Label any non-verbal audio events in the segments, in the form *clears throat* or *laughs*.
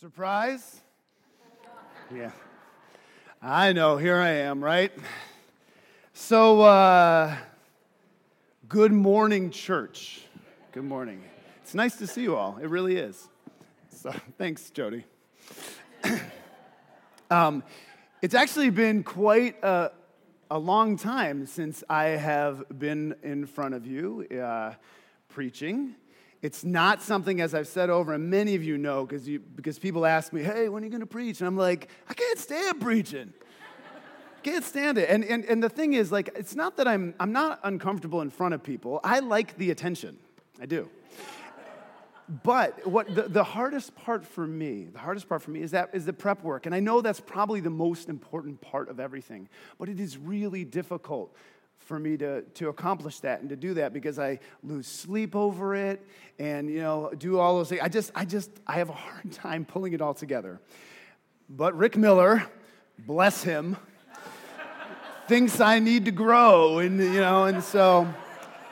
Surprise? Yeah. I know, here I am, right? So, uh, good morning, church. Good morning. It's nice to see you all. It really is. So, thanks, Jody. *coughs* um, it's actually been quite a, a, long time since I have been in front of you uh, preaching. It's not something, as I've said over, and many of you know, because you, because people ask me, hey, when are you going to preach? And I'm like, I can't stand preaching. *laughs* can't stand it. And, and, and the thing is, like, it's not that I'm, I'm not uncomfortable in front of people. I like the attention. I do. But what the, the hardest part for me, the hardest part for me is that is the prep work. And I know that's probably the most important part of everything. But it is really difficult for me to, to accomplish that and to do that because I lose sleep over it and, you know, do all those things. I just, I just, I have a hard time pulling it all together. But Rick Miller, bless him, thinks I need to grow and, you know, and so,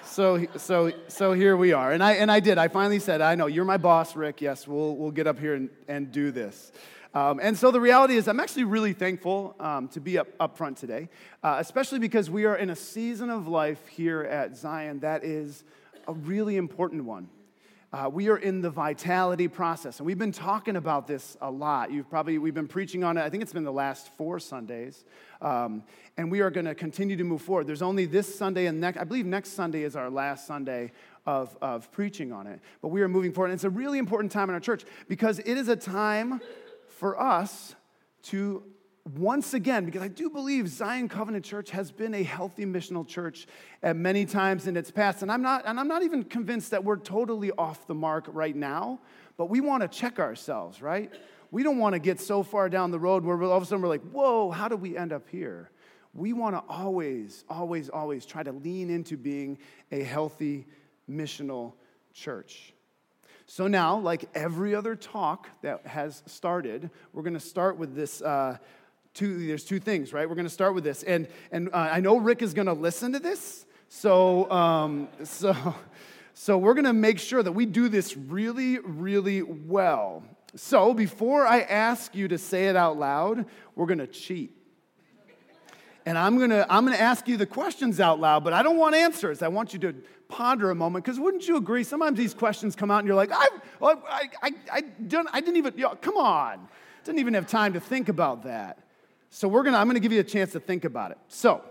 so, so, so here we are. And I, and I did. I finally said, I know, you're my boss, Rick. Yes, we'll, we'll get up here and, and do this. Um, and so the reality is, I'm actually really thankful um, to be up, up front today, uh, especially because we are in a season of life here at Zion that is a really important one. Uh, we are in the vitality process, and we've been talking about this a lot. You've probably we've been preaching on it. I think it's been the last four Sundays, um, and we are going to continue to move forward. There's only this Sunday and next. I believe next Sunday is our last Sunday of, of preaching on it. But we are moving forward, and it's a really important time in our church because it is a time for us to once again, because I do believe Zion Covenant Church has been a healthy missional church at many times in its past. And I'm not, and I'm not even convinced that we're totally off the mark right now, but we want to check ourselves, right? We don't want to get so far down the road where all of a sudden we're like, whoa, how did we end up here? We want to always, always, always try to lean into being a healthy missional church. So now, like every other talk that has started, we're going to start with this. Uh, two, there's two things, right? We're going to start with this, and and uh, I know Rick is going to listen to this, so um, so so we're going to make sure that we do this really, really well. So before I ask you to say it out loud, we're going to cheat and I'm gonna, I'm gonna ask you the questions out loud, but I don't want answers. I want you to ponder a moment, because wouldn't you agree? Sometimes these questions come out and you're like, oh, I, I, I, I, don't, I didn't even, you know, come on. Didn't even have time to think about that. So we're gonna, I'm gonna give you a chance to think about it. So,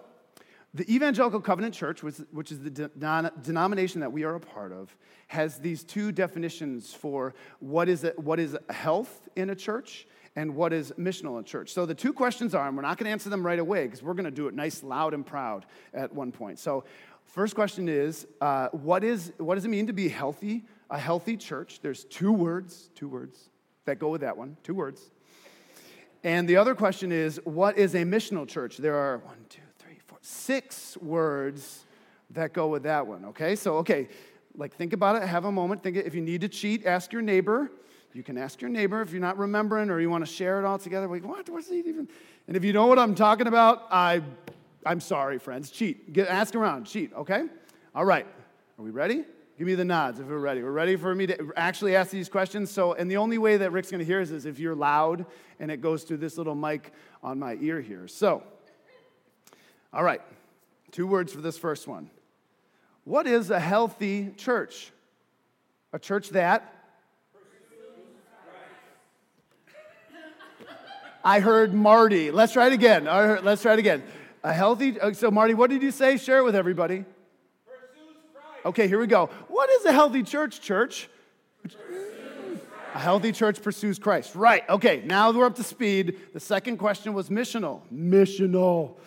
the Evangelical Covenant Church, which is the denomination that we are a part of, has these two definitions for what is, what is health in a church and what is missional in church. So the two questions are, and we're not going to answer them right away because we're going to do it nice, loud, and proud at one point. So, first question is, uh, what is what does it mean to be healthy? A healthy church. There's two words, two words that go with that one, two words. And the other question is, what is a missional church? There are one, two, three, four, six words that go with that one. Okay, so okay, like think about it. Have a moment. Think if you need to cheat, ask your neighbor. You can ask your neighbor if you're not remembering or you want to share it all together. Like, what? What's he even? And if you know what I'm talking about, I, I'm sorry, friends. Cheat. Get, ask around. Cheat, okay? All right. Are we ready? Give me the nods if we're ready. We're ready for me to actually ask these questions. So, and the only way that Rick's going to hear is, is if you're loud and it goes through this little mic on my ear here. So, all right. Two words for this first one. What is a healthy church? A church that I heard Marty. Let's try it again. Heard, let's try it again. A healthy, uh, so Marty, what did you say? Share it with everybody. Okay, here we go. What is a healthy church, church? A healthy church pursues Christ. Right, okay, now we're up to speed. The second question was missional. Missional.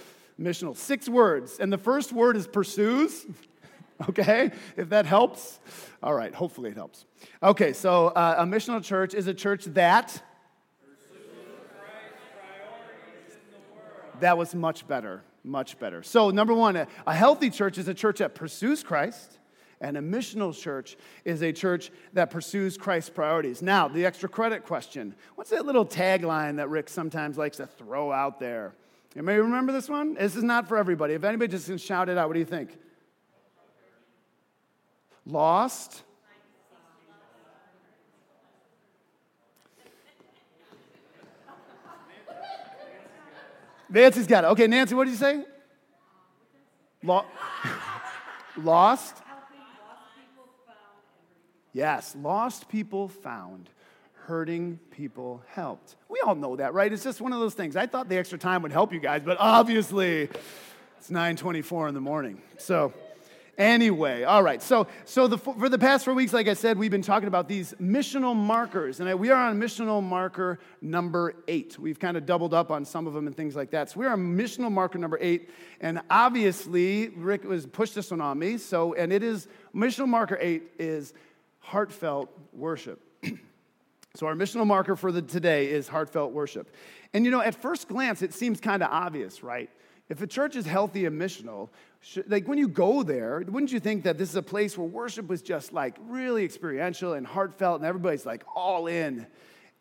Missional. Six words. And the first word is pursues. *laughs* Okay, if that helps. All right, hopefully it helps. Okay, so uh, a missional church is a church that That was much better, much better. So, number one, a, healthy church is a church that pursues Christ, and a missional church is a church that pursues Christ's priorities. Now, the extra credit question what's that little tagline that Rick sometimes likes to throw out there? You may remember this one? This is not for everybody. If anybody just can shout it out, what do you think? Lost. Nancy's got it. Okay, Nancy, what did you say? Lo- *laughs* lost? Yes, lost people found, hurting people helped. We all know that, right? It's just one of those things. I thought the extra time would help you guys, but obviously it's 9:24 in the morning. So, Anyway, all right. So, so the, for the past four weeks, like I said, we've been talking about these missional markers, and we are on missional marker number eight. We've kind of doubled up on some of them and things like that. So we're on missional marker number eight, and obviously Rick was pushed this one on me. So, and it is missional marker eight is heartfelt worship. *clears throat* so our missional marker for the today is heartfelt worship, and you know, at first glance, it seems kind of obvious, right? If a church is healthy and missional, like when you go there, wouldn't you think that this is a place where worship was just like really experiential and heartfelt and everybody's like all in?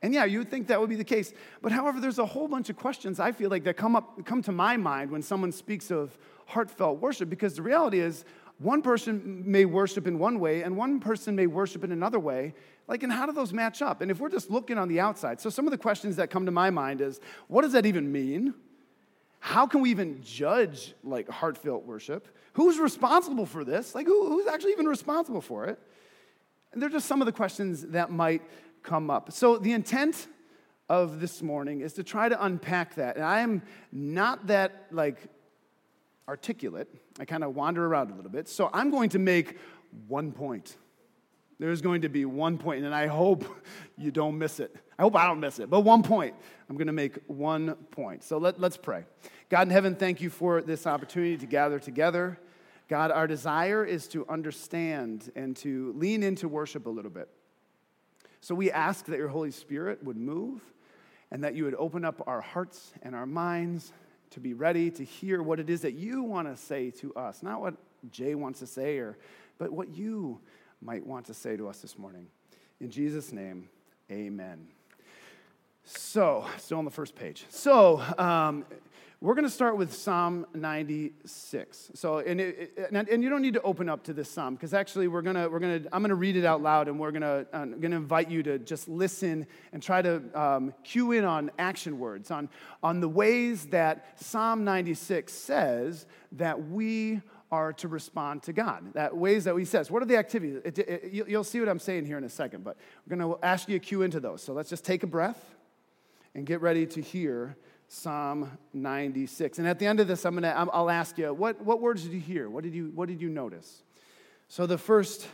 And yeah, you would think that would be the case. But however, there's a whole bunch of questions I feel like that come up come to my mind when someone speaks of heartfelt worship because the reality is one person may worship in one way and one person may worship in another way. Like, and how do those match up? And if we're just looking on the outside, so some of the questions that come to my mind is what does that even mean? How can we even judge like heartfelt worship? Who's responsible for this? Like, who, who's actually even responsible for it? And they're just some of the questions that might come up. So, the intent of this morning is to try to unpack that. And I am not that like articulate. I kind of wander around a little bit. So, I'm going to make one point. There's going to be one point, and I hope *laughs* you don't miss it. I hope I don't miss it, but one point. I'm going to make one point. So let, let's pray. God in heaven, thank you for this opportunity to gather together. God, our desire is to understand and to lean into worship a little bit. So we ask that your Holy Spirit would move and that you would open up our hearts and our minds to be ready to hear what it is that you want to say to us. Not what Jay wants to say, or, but what you might want to say to us this morning. In Jesus' name, amen. So, still on the first page. So, um, we're going to start with Psalm 96. So, and, it, and, and, you don't need to open up to this psalm because actually we're to, we're to, I'm going to read it out loud and we're going to, uh, to invite you to just listen and try to um, cue in on action words, on, on the ways that Psalm 96 says that we are to respond to God. That ways that He says. What are the activities? It, it, you'll see what I'm saying here in a second, but we're going to ask you to cue into those. So let's just take a breath and get ready to hear Psalm 96. And at the end of this, I'm gonna, I'll ask you, what, what words did you hear? What did you, what did you notice? So the first,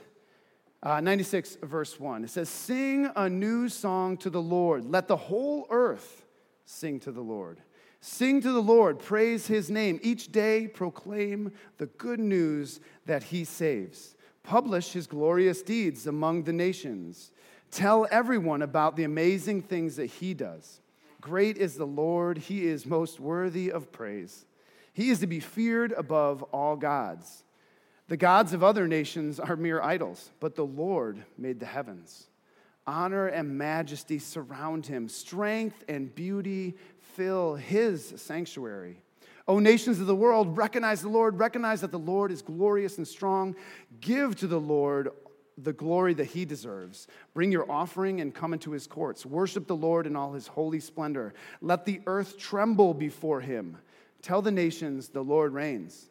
uh, 96, verse 1, it says, Sing a new song to the Lord. Let the whole earth sing to the Lord. Sing to the Lord, praise his name. Each day proclaim the good news that he saves. Publish his glorious deeds among the nations. Tell everyone about the amazing things that he does. Great is the Lord, he is most worthy of praise. He is to be feared above all gods. The gods of other nations are mere idols, but the Lord made the heavens. Honor and majesty surround him, strength and beauty fill his sanctuary. O nations of the world, recognize the Lord, recognize that the Lord is glorious and strong. Give to the Lord the glory that he deserves. Bring your offering and come into his courts. Worship the Lord in all his holy splendor. Let the earth tremble before him. Tell the nations the Lord reigns.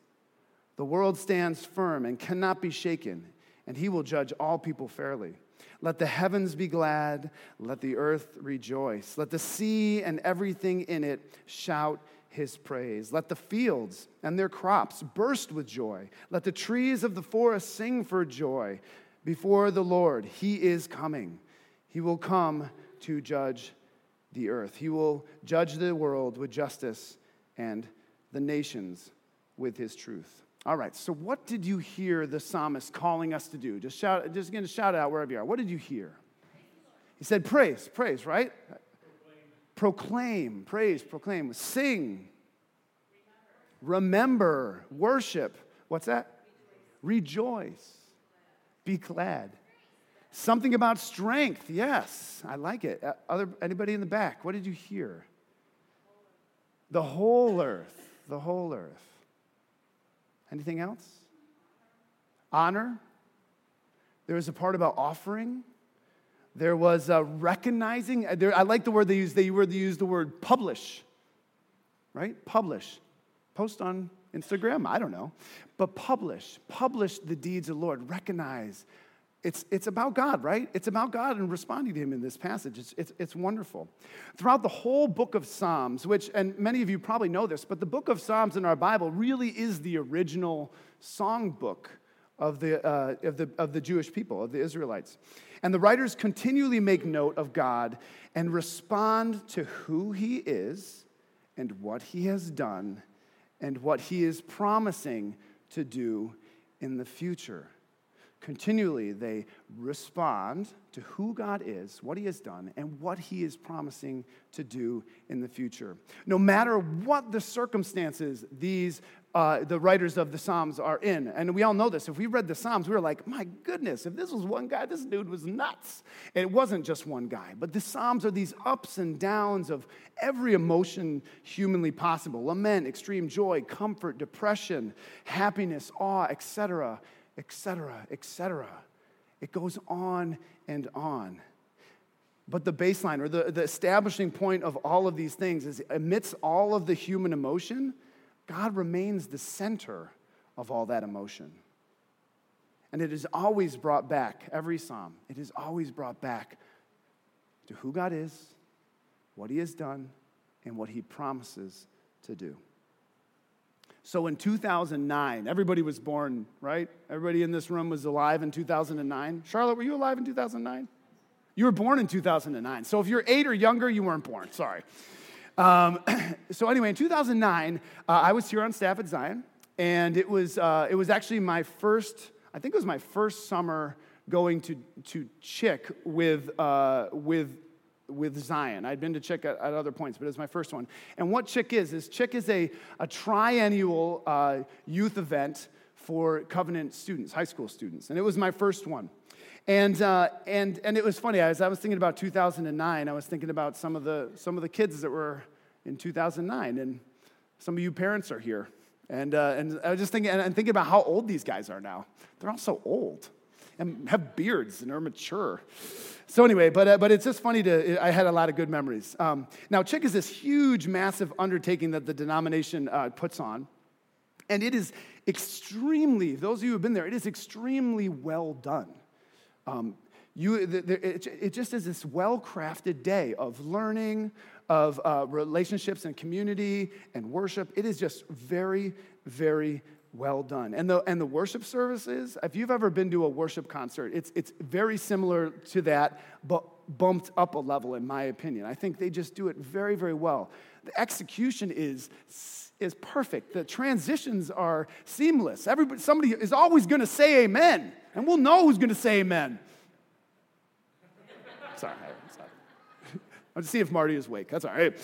The world stands firm and cannot be shaken, and he will judge all people fairly. Let the heavens be glad, let the earth rejoice. Let the sea and everything in it shout his praise. Let the fields and their crops burst with joy. Let the trees of the forest sing for joy before the Lord. He is coming. He will come to judge the earth. He will judge the world with justice and the nations with his truth. All right, so what did you hear the psalmist calling us to do? Just shout, just again, shout out wherever you are. What did you hear? He said, praise, praise, right? Proclaim, proclaim praise, proclaim, sing, remember, worship. What's that? Rejoice. Be glad. Something about strength. Yes, I like it. Uh, other anybody in the back? What did you hear? The whole earth. The whole earth. Anything else? Honor. There was a part about offering. There was a recognizing. Uh, there, I like the word they were they used the word publish. right? Publish. Post on Instagram, I don't know. But publish. Publish the deeds of the Lord. Recognize it's, it's about God, right? It's about God and responding to Him in this passage. It's, it's, it's wonderful. Throughout the whole book of Psalms, which, and many of you probably know this, but the book of Psalms in our Bible really is the original songbook of the, uh, of, the, of the Jewish people, of the Israelites. And the writers continually make note of God and respond to who He is and what He has done and what He is promising to do in the future. Continually, they respond to who God is, what He has done, and what He is promising to do in the future. No matter what the circumstances these uh, the writers of the Psalms are in, and we all know this. If we read the Psalms, we were like, "My goodness! If this was one guy, this dude was nuts." And it wasn't just one guy, but the Psalms are these ups and downs of every emotion humanly possible: lament, extreme joy, comfort, depression, happiness, awe, etc etc., etc. It goes on and on. But the baseline or the, the establishing point of all of these things is amidst all of the human emotion, God remains the center of all that emotion. And it is always brought back, every psalm, it is always brought back to who God is, what He has done, and what He promises to do. So in 2009, everybody was born, right? Everybody in this room was alive in 2009. Charlotte, were you alive in 2009? You were born in 2009. So if you're eight or younger, you weren't born. Sorry. Um, *clears throat* so anyway, in 2009, uh, I was here on staff at Zion, and it was, uh, it was actually my first, I think it was my first summer going to, to CHIC with, uh, with with Zion. I'd been to CHIC at, at, other points, but it was my first one. And what CHIC is, is CHIC is a, a triennial uh, youth event for Covenant students, high school students. And it was my first one. And, uh, and, and it was funny, as I was thinking about 2009, I was thinking about some of, the, some of the kids that were in 2009. And some of you parents are here. And, uh, and I was just thinking, and thinking about how old these guys are now. They're all so old and have beards and are mature. So anyway, but, uh, but it's just funny to, I had a lot of good memories. Um, now, CHIC is this huge, massive undertaking that the denomination uh, puts on. And it is extremely, those of you who have been there, it is extremely well done. Um, you, the, the, it, it, just is this well crafted day of learning, of uh, relationships and community and worship. It is just very, very well done. And the, and the worship services, if you've ever been to a worship concert, it's, it's very similar to that, but bumped up a level, in my opinion. I think they just do it very, very well. The execution is, is perfect. The transitions are seamless. Everybody, somebody is always going to say amen, and we'll know who's going to say amen. *laughs* sorry, sorry. *laughs* Let's see if Marty is awake. That's all right.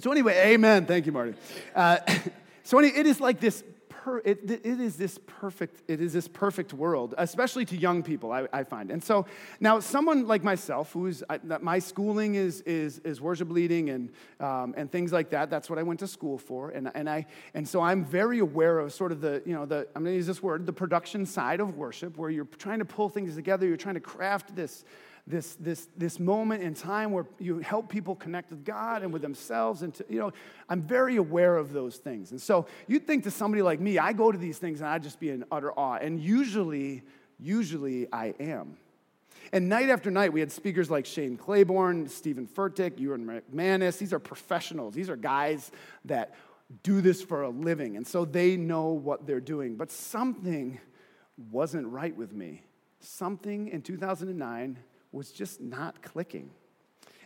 So, anyway, amen. Thank you, Marty. Uh, *laughs* so, it is like this per, it, it is this perfect, it is this perfect world, especially to young people, I, I find. And so now someone like myself, who's, I, my schooling is, is, is worship leading and, um, and things like that. That's what I went to school for. And, and, I, and so I'm very aware of sort of the, you know, the, I'm going to use this word, the production side of worship, where you're trying to pull things together, you're trying to craft this, this, this, this moment in time where you help people connect with God and with themselves. And, to, you know, I'm very aware of those things. And so you'd think to somebody like me, I go to these things and I'd just be in utter awe. And usually, usually I am. And night after night, we had speakers like Shane Claiborne, Steven Furtick, Erwin McManus. These are professionals. These are guys that do this for a living. And so they know what they're doing. But something wasn't right with me. Something in 2009 was just not clicking.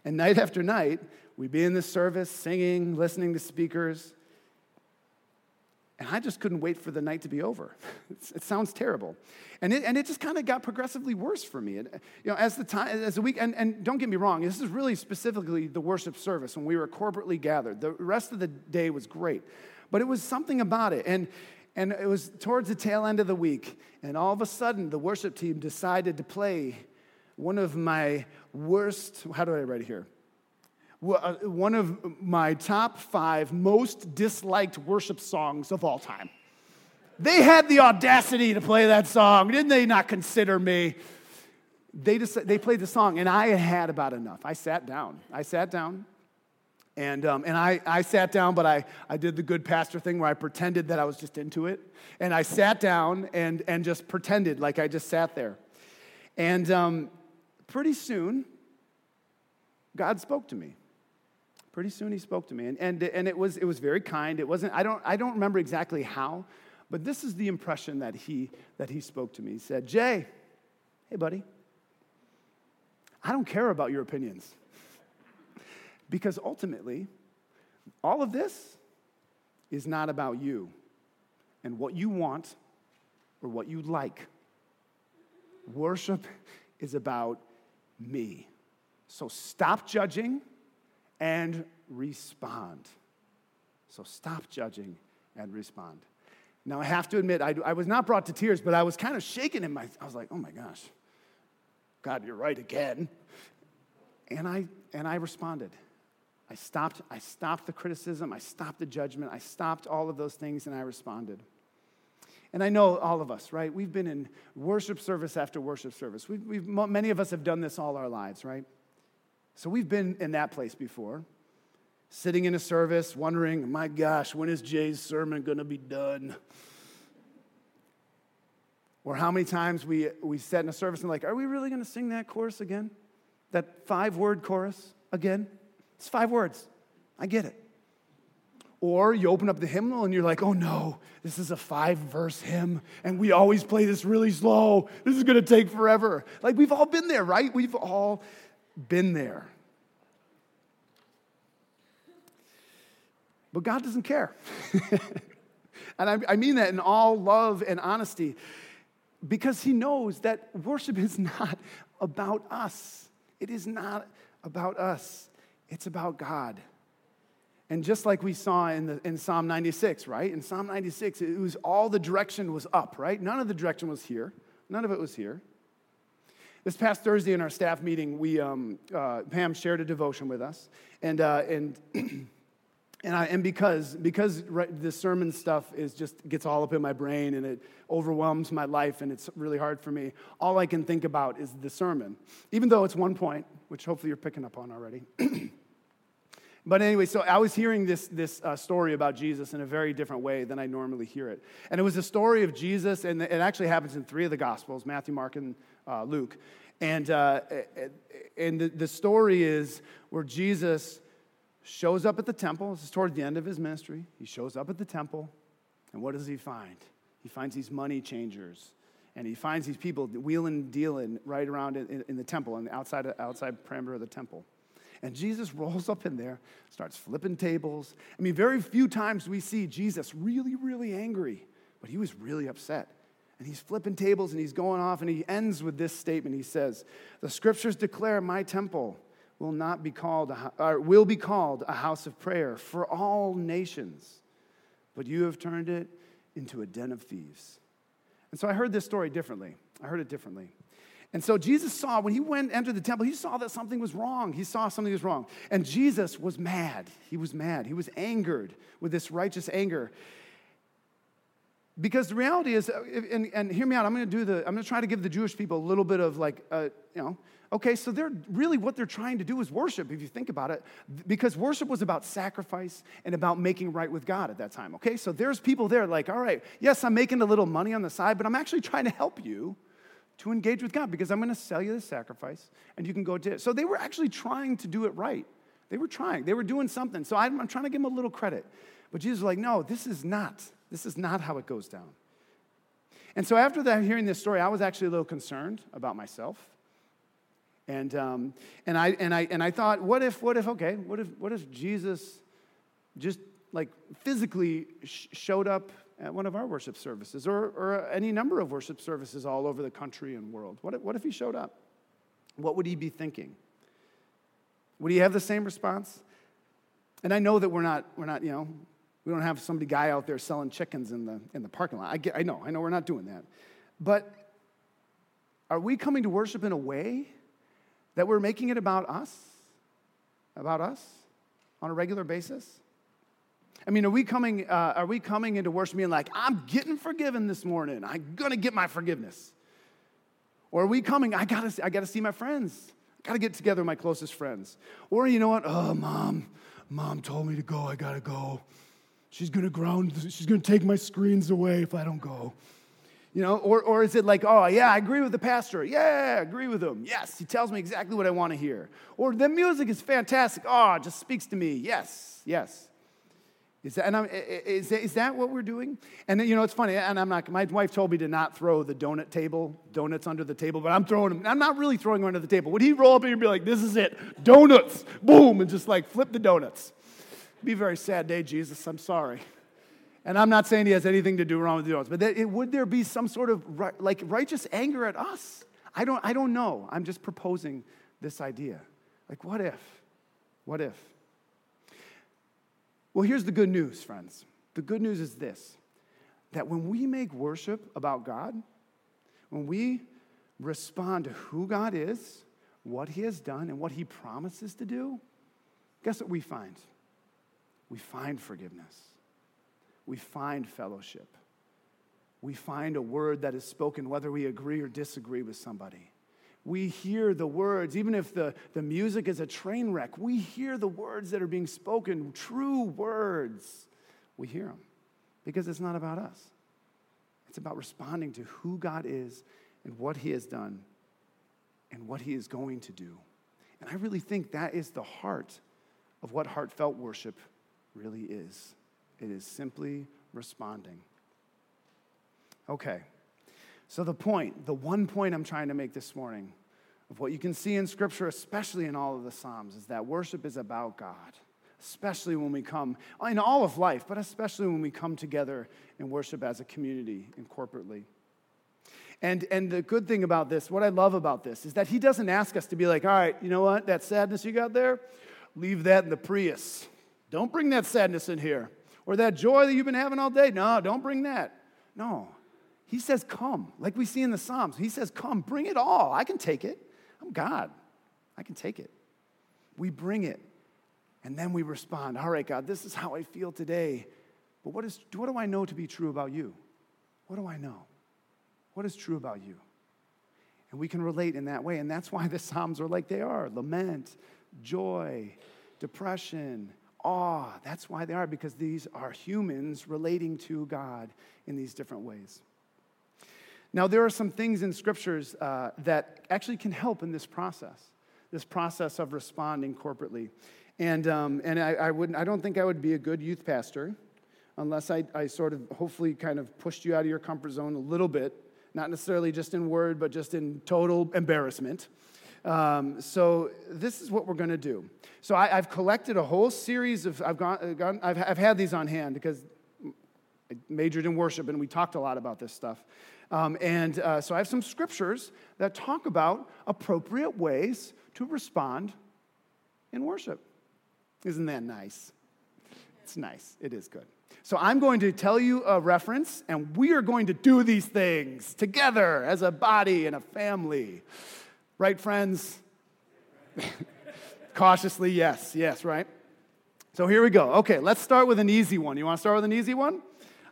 And night after night, we'd be in the service singing, listening to speakers. And I just couldn't wait for the night to be over. *laughs* it sounds terrible. And it, and it just kind of got progressively worse for me. It, you know, as the time, as the week, and, and don't get me wrong, this is really specifically the worship service when we were corporately gathered. The rest of the day was great. But it was something about it. And, and it was towards the tail end of the week. And all of a sudden, the worship team decided to play one of my worst, how do I write it here? Uh, one of my top five most disliked worship songs of all time. They had the audacity to play that song. Didn't they not consider me? They, just, they played the song, and I had about enough. I sat down. I sat down, And, um, and I, I sat down, but I, I did the good pastor thing where I pretended that I was just into it. And I sat down and, and just pretended like I just sat there. And um, pretty soon, God spoke to me. Pretty soon he spoke to me. And, and, and it, was, it was very kind. It wasn't, I don't, I don't remember exactly how, but this is the impression that he, that he spoke to me. He said, Jay, hey, buddy, I don't care about your opinions. *laughs* Because ultimately, all of this is not about you and what you want or what you like. Worship is about me. So stop judging and respond. So stop judging and respond. Now, I have to admit, I, I was not brought to tears, but I was kind of shaken in my, I was like, oh my gosh, God, you're right again. And I, and I responded. I stopped, I stopped the criticism, I stopped the judgment, I stopped all of those things, and I responded. And I know all of us, right? We've been in worship service after worship service. We've, we've, many of us have done this all our lives, right? So we've been in that place before, sitting in a service, wondering, my gosh, when is Jay's sermon going to be done? Or how many times we, we sat in a service and, like, are we really going to sing that chorus again? That five word chorus again? It's five words. I get it. Or you open up the hymnal and you're like, oh no, this is a five verse hymn, and we always play this really slow. This is gonna take forever. Like we've all been there, right? We've all been there. But God doesn't care. *laughs* and I, I mean that in all love and honesty, because He knows that worship is not about us. It is not about us. It's about God. And just like we saw in, the, in Psalm 96, right? In Psalm 96, it was all the direction was up, right? None of the direction was here. None of it was here. This past Thursday in our staff meeting, we, um, uh, Pam shared a devotion with us. And, uh, and, *clears throat* and, I, and because, because the sermon stuff is just gets all up in my brain and it overwhelms my life and it's really hard for me, all I can think about is the sermon. Even though it's one point, which hopefully you're picking up on already. *clears throat* But anyway, so I was hearing this, this uh, story about Jesus in a very different way than I normally hear it. And it was a story of Jesus, and it actually happens in three of the Gospels Matthew, Mark, and uh, Luke. And, uh, and the, the story is where Jesus shows up at the temple. This is towards the end of his ministry. He shows up at the temple, and what does he find? He finds these money changers. And he finds these people wheeling and dealing right around in, in the temple and outside, outside perimeter of the temple. And Jesus rolls up in there, starts flipping tables. I mean, very few times we see Jesus really, really angry, but he was really upset. And he's flipping tables and he's going off, and he ends with this statement. He says, The scriptures declare my temple will not be called a, or will be called a house of prayer for all nations, but you have turned it into a den of thieves. And so I heard this story differently. I heard it differently. And so Jesus saw, when he went entered the temple, he saw that something was wrong. He saw something was wrong. And Jesus was mad. He was mad. He was angered with this righteous anger. Because the reality is, uh, and, and hear me out, I'm going to do the, I'm to try to give the Jewish people a little bit of like, uh, you know, okay, so they're really what they're trying to do is worship, if you think about it, because worship was about sacrifice and about making right with God at that time, okay? So there's people there like, all right, yes, I'm making a little money on the side, but I'm actually trying to help you to engage with God because I'm going to sell you the sacrifice and you can go to it. So they were actually trying to do it right. They were trying, they were doing something. So I'm, I'm trying to give them a little credit. But Jesus was like, no, this is not. This is not how it goes down. And so after that, hearing this story, I was actually a little concerned about myself. And, um, and, I, and, I, and I thought, what if, what if, okay, what if, what if Jesus just like physically sh- showed up at one of our worship services or, or any number of worship services all over the country and world? What if, what if he showed up? What would he be thinking? Would he have the same response? And I know that we're not, we're not, you know, we don't have somebody guy out there selling chickens in the, in the parking lot. I, get, I know, I know we're not doing that. But are we coming to worship in a way that we're making it about us? About us on a regular basis? I mean, are we coming, uh, are we coming into worship being like, I'm getting forgiven this morning. I'm going to get my forgiveness. Or are we coming, I got to I gotta see my friends. I got to get together with my closest friends. Or you know what? Oh, mom, Mom told me to go, I gotta go. She's gonna ground, she's gonna take my screens away if I don't go. You know, or, or is it like, oh, yeah, I agree with the pastor. Yeah, I agree with him. Yes, he tells me exactly what I want to hear. Or the music is fantastic. Oh, it just speaks to me. Yes, yes. Is that, and I'm, is, that, is that what we're doing? And you know, it's funny, and I'm not, my wife told me to not throw the donut table, donuts under the table, but I'm throwing them, I'm not really throwing them under the table. Would he roll up here and be like, this is it, donuts, boom, and just like flip the donuts? It'd be a very sad day, Jesus, I'm sorry. And I'm not saying he has anything to do wrong with the donuts, but that, it, would there be some sort of like righteous anger at us? I don't, I don't know. I'm just proposing this idea. Like, what if? What if? Well, here's the good news, friends. The good news is this that when we make worship about God, when we respond to who God is, what He has done, and what He promises to do, guess what we find? We find forgiveness we find fellowship. We find a word that is spoken whether we agree or disagree with somebody. We hear the words, even if the, the music is a train wreck, we hear the words that are being spoken, true words. We hear them because it's not about us. It's about responding to who God is and what He has done and what He is going to do. And I really think that is the heart of what heartfelt worship really is. It is simply responding. Okay, so the point, the one point I'm trying to make this morning of what you can see in Scripture, especially in all of the Psalms, is that worship is about God, especially when we come in all of life, but especially when we come together and worship as a community and corporately. And, and the good thing about this, what I love about this, is that he doesn't ask us to be like, all right, you know what, that sadness you got there, leave that in the Prius. Don't bring that sadness in here. Or that joy that you've been having all day. No, don't bring that. No. He says, Come, like we see in the Psalms. He says, Come, bring it all. I can take it. I'm God. I can take it. We bring it. And then we respond, All right, God, this is how I feel today. But what, is, what do I know to be true about you? What do I know? What is true about you? And we can relate in that way. And that's why the Psalms are like they are lament, joy, depression, awe. That's why they are, because these are humans relating to God in these different ways. Now, there are some things in scriptures uh, that actually can help in this process, this process of responding corporately. And, um, and I, I, wouldn't, I don't think I would be a good youth pastor unless I, I sort of hopefully kind of pushed you out of your comfort zone a little bit, not necessarily just in word, but just in total embarrassment. Um, so this is what we're going to do. So I, have collected a whole series of, I've, gone, uh, gone I've, I've, had these on hand because I majored in worship and we talked a lot about this stuff. Um, and uh, so I have some scriptures that talk about appropriate ways to respond in worship. Isn't that nice? It's nice. It is good. So I'm going to tell you a reference, and we are going to do these things together as a body and a family. Right, friends? *laughs* Cautiously, yes, yes, right? So here we go. Okay, let's start with an easy one. You want to start with an easy one?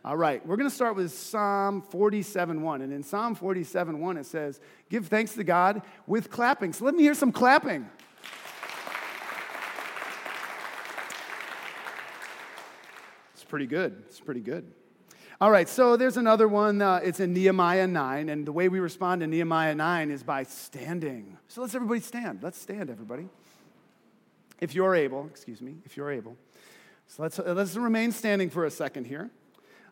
All right, we're going to start with Psalm 47 1. And in Psalm 47 1, it says, Give thanks to God with clapping. So let me hear some clapping. It's pretty good. It's pretty good. All right, so there's another one. Uh, it's in Nehemiah 9, and the way we respond to Nehemiah 9 is by standing. So let's everybody stand. Let's stand, everybody. If you're able, excuse me, if you're able. So let's, uh, let's remain standing for a second here.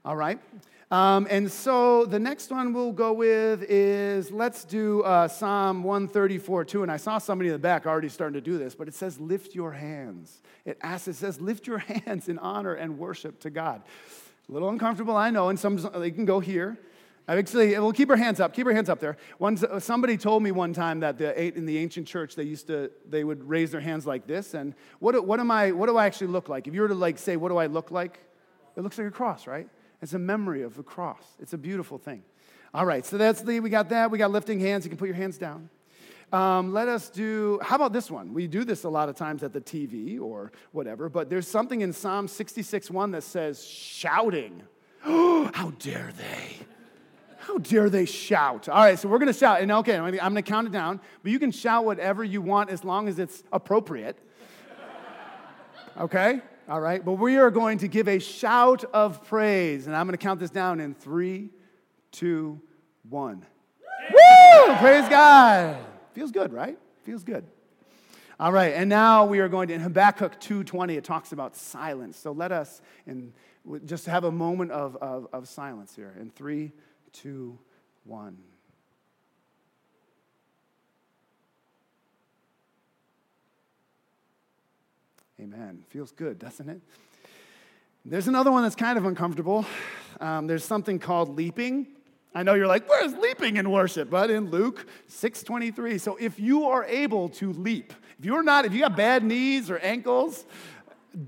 All right. Um, and so the next one we'll go with is let's do uh, Psalm 134 2. And I saw somebody in the back already starting to do this, but it says, lift your hands. It asks, it says, lift your *laughs* hands in honor and worship to God. A little uncomfortable, I know, and some they can go here. Actually, we'll keep our hands up. Keep our hands up there. One, somebody told me one time that the, in the ancient church they used to they would raise their hands like this. And what, what am I? What do I actually look like? If you were to like say, what do I look like? It looks like a cross, right? It's a memory of the cross. It's a beautiful thing. All right, so that's the we got that. We got lifting hands. You can put your hands down. Um, let us do, how about this one? We do this a lot of times at the TV or whatever, but there's something in Psalm 66 1 that says, shouting. *gasps* how dare they? How dare they shout? All right, so we're to shout. And okay, I'm to count it down, but you can shout whatever you want as long as it's appropriate. *laughs* Okay? All right. But we are going to give a shout of praise. And I'm going to count this down in three, two, one. Woo! Praise God. Feels good, right? Feels good. All right, and now we are going to in Habakkuk 2:20. It talks about silence. So let us in, just have a moment of, of, of silence here. In three, two, one. Amen. Feels good, doesn't it? There's another one that's kind of uncomfortable. Um, there's something called leaping. I know you're like, where's leaping in worship? But in Luke 6:23. So if you are able to leap, if you're not, if you got bad knees or ankles,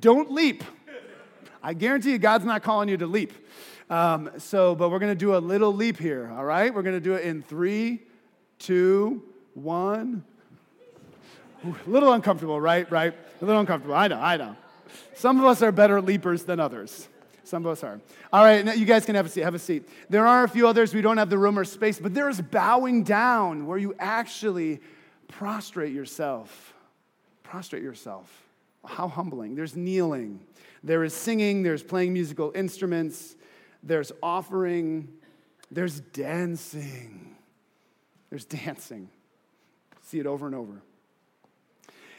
don't leap. I guarantee you, God's not calling you to leap. Um, so, but we're going to do a little leap here. All right, we're going to do it in three, two, one. A little uncomfortable, right? Right? A little uncomfortable. I know. I know. Some of us are better leapers than others. Some of us are. All right, now you guys can have a seat. Have a seat. There are a few others. We don't have the room or space, but there is bowing down where you actually prostrate yourself. Prostrate yourself. How humbling. There's kneeling. There is singing. There's playing musical instruments. There's offering. There's dancing. There's dancing. See it over and over.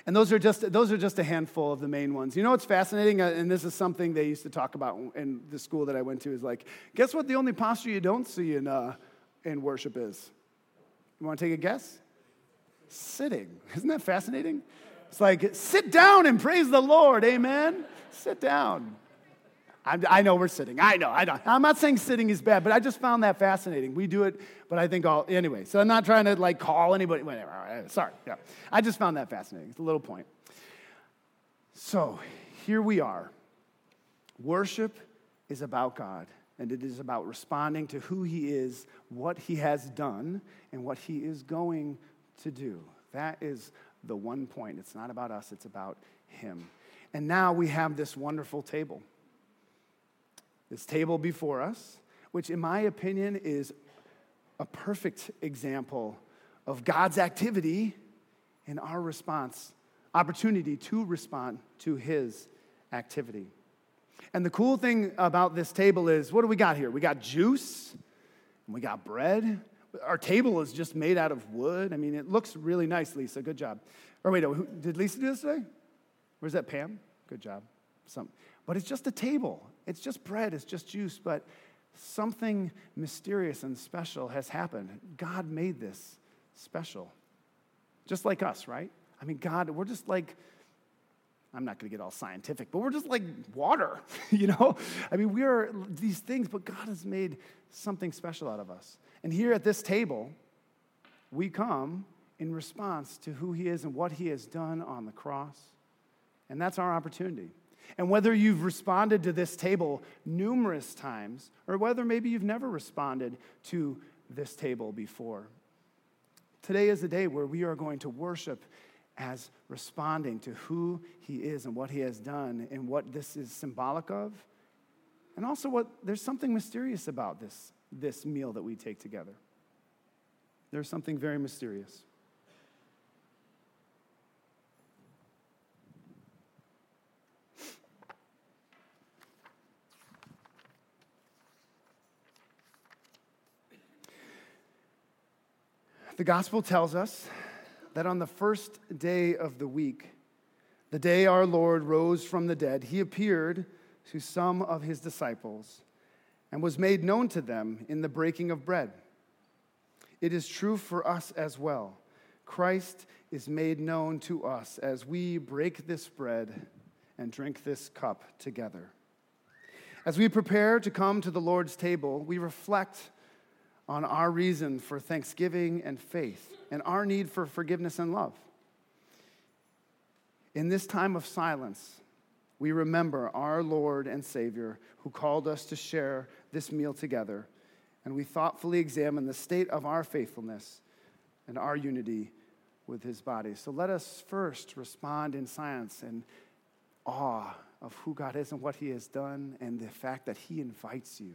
And those are just, those are just a handful of the main ones. You know what's fascinating? Uh, and this is something they used to talk about in the school that I went to is like, guess what the only posture you don't see in, uh, in worship is? You want to take a guess? Sitting. *laughs* Isn't that fascinating? It's like, sit down and praise the Lord. Amen. Sit down. I'm, i know we're sitting. I know. I know. I'm not saying sitting is bad, but I just found that fascinating. We do it, but I think all anyway. So I'm not trying to like call anybody. Whatever. Sorry. Yeah. I just found that fascinating. It's a little point. So here we are. Worship is about God, and it is about responding to who He is, what He has done, and what He is going to do. That is the one point. It's not about us, it's about Him. And now we have this wonderful table this table before us, which, in my opinion, is a perfect example of God's activity and our response, opportunity to respond to His activity. And the cool thing about this table is what do we got here? We got juice, and we got bread. Our table is just made out of wood. I mean, it looks really nice, Lisa. Good job. Or wait, did Lisa do this today? Where's that Pam? Good job. Some, but it's just a table. It's just bread, it's just juice, but something mysterious and special has happened. God made this special. Just like us, right? I mean, God, we're just like, I'm not going to get all scientific, but we're just like water, *laughs* you know? I mean, we are these things, but God has made something special out of us. And here at this table, we come in response to who He is and what He has done on the cross. And that's our opportunity. And whether you've responded to this table numerous times, or whether maybe you've never responded to this table before, today is a day where we are going to worship as responding to who He is and what He has done and what this is symbolic of. And also, what there's something mysterious about this, this meal that we take together. There's something very mysterious. The gospel tells us that on the first day of the week, the day our Lord rose from the dead, he appeared to some of his disciples and was made known to them in the breaking of bread. It is true for us as well. Christ is made known to us as we break this bread and drink this cup together. As we prepare to come to the Lord's table, we reflect on our reason for thanksgiving and faith and our need for forgiveness and love. In this time of silence, we remember our Lord and Savior who called us to share this meal together, and we thoughtfully examine the state of our faithfulness and our unity with his body. So let us first respond in silence and awe of who God is and what he has done and the fact that he invites you.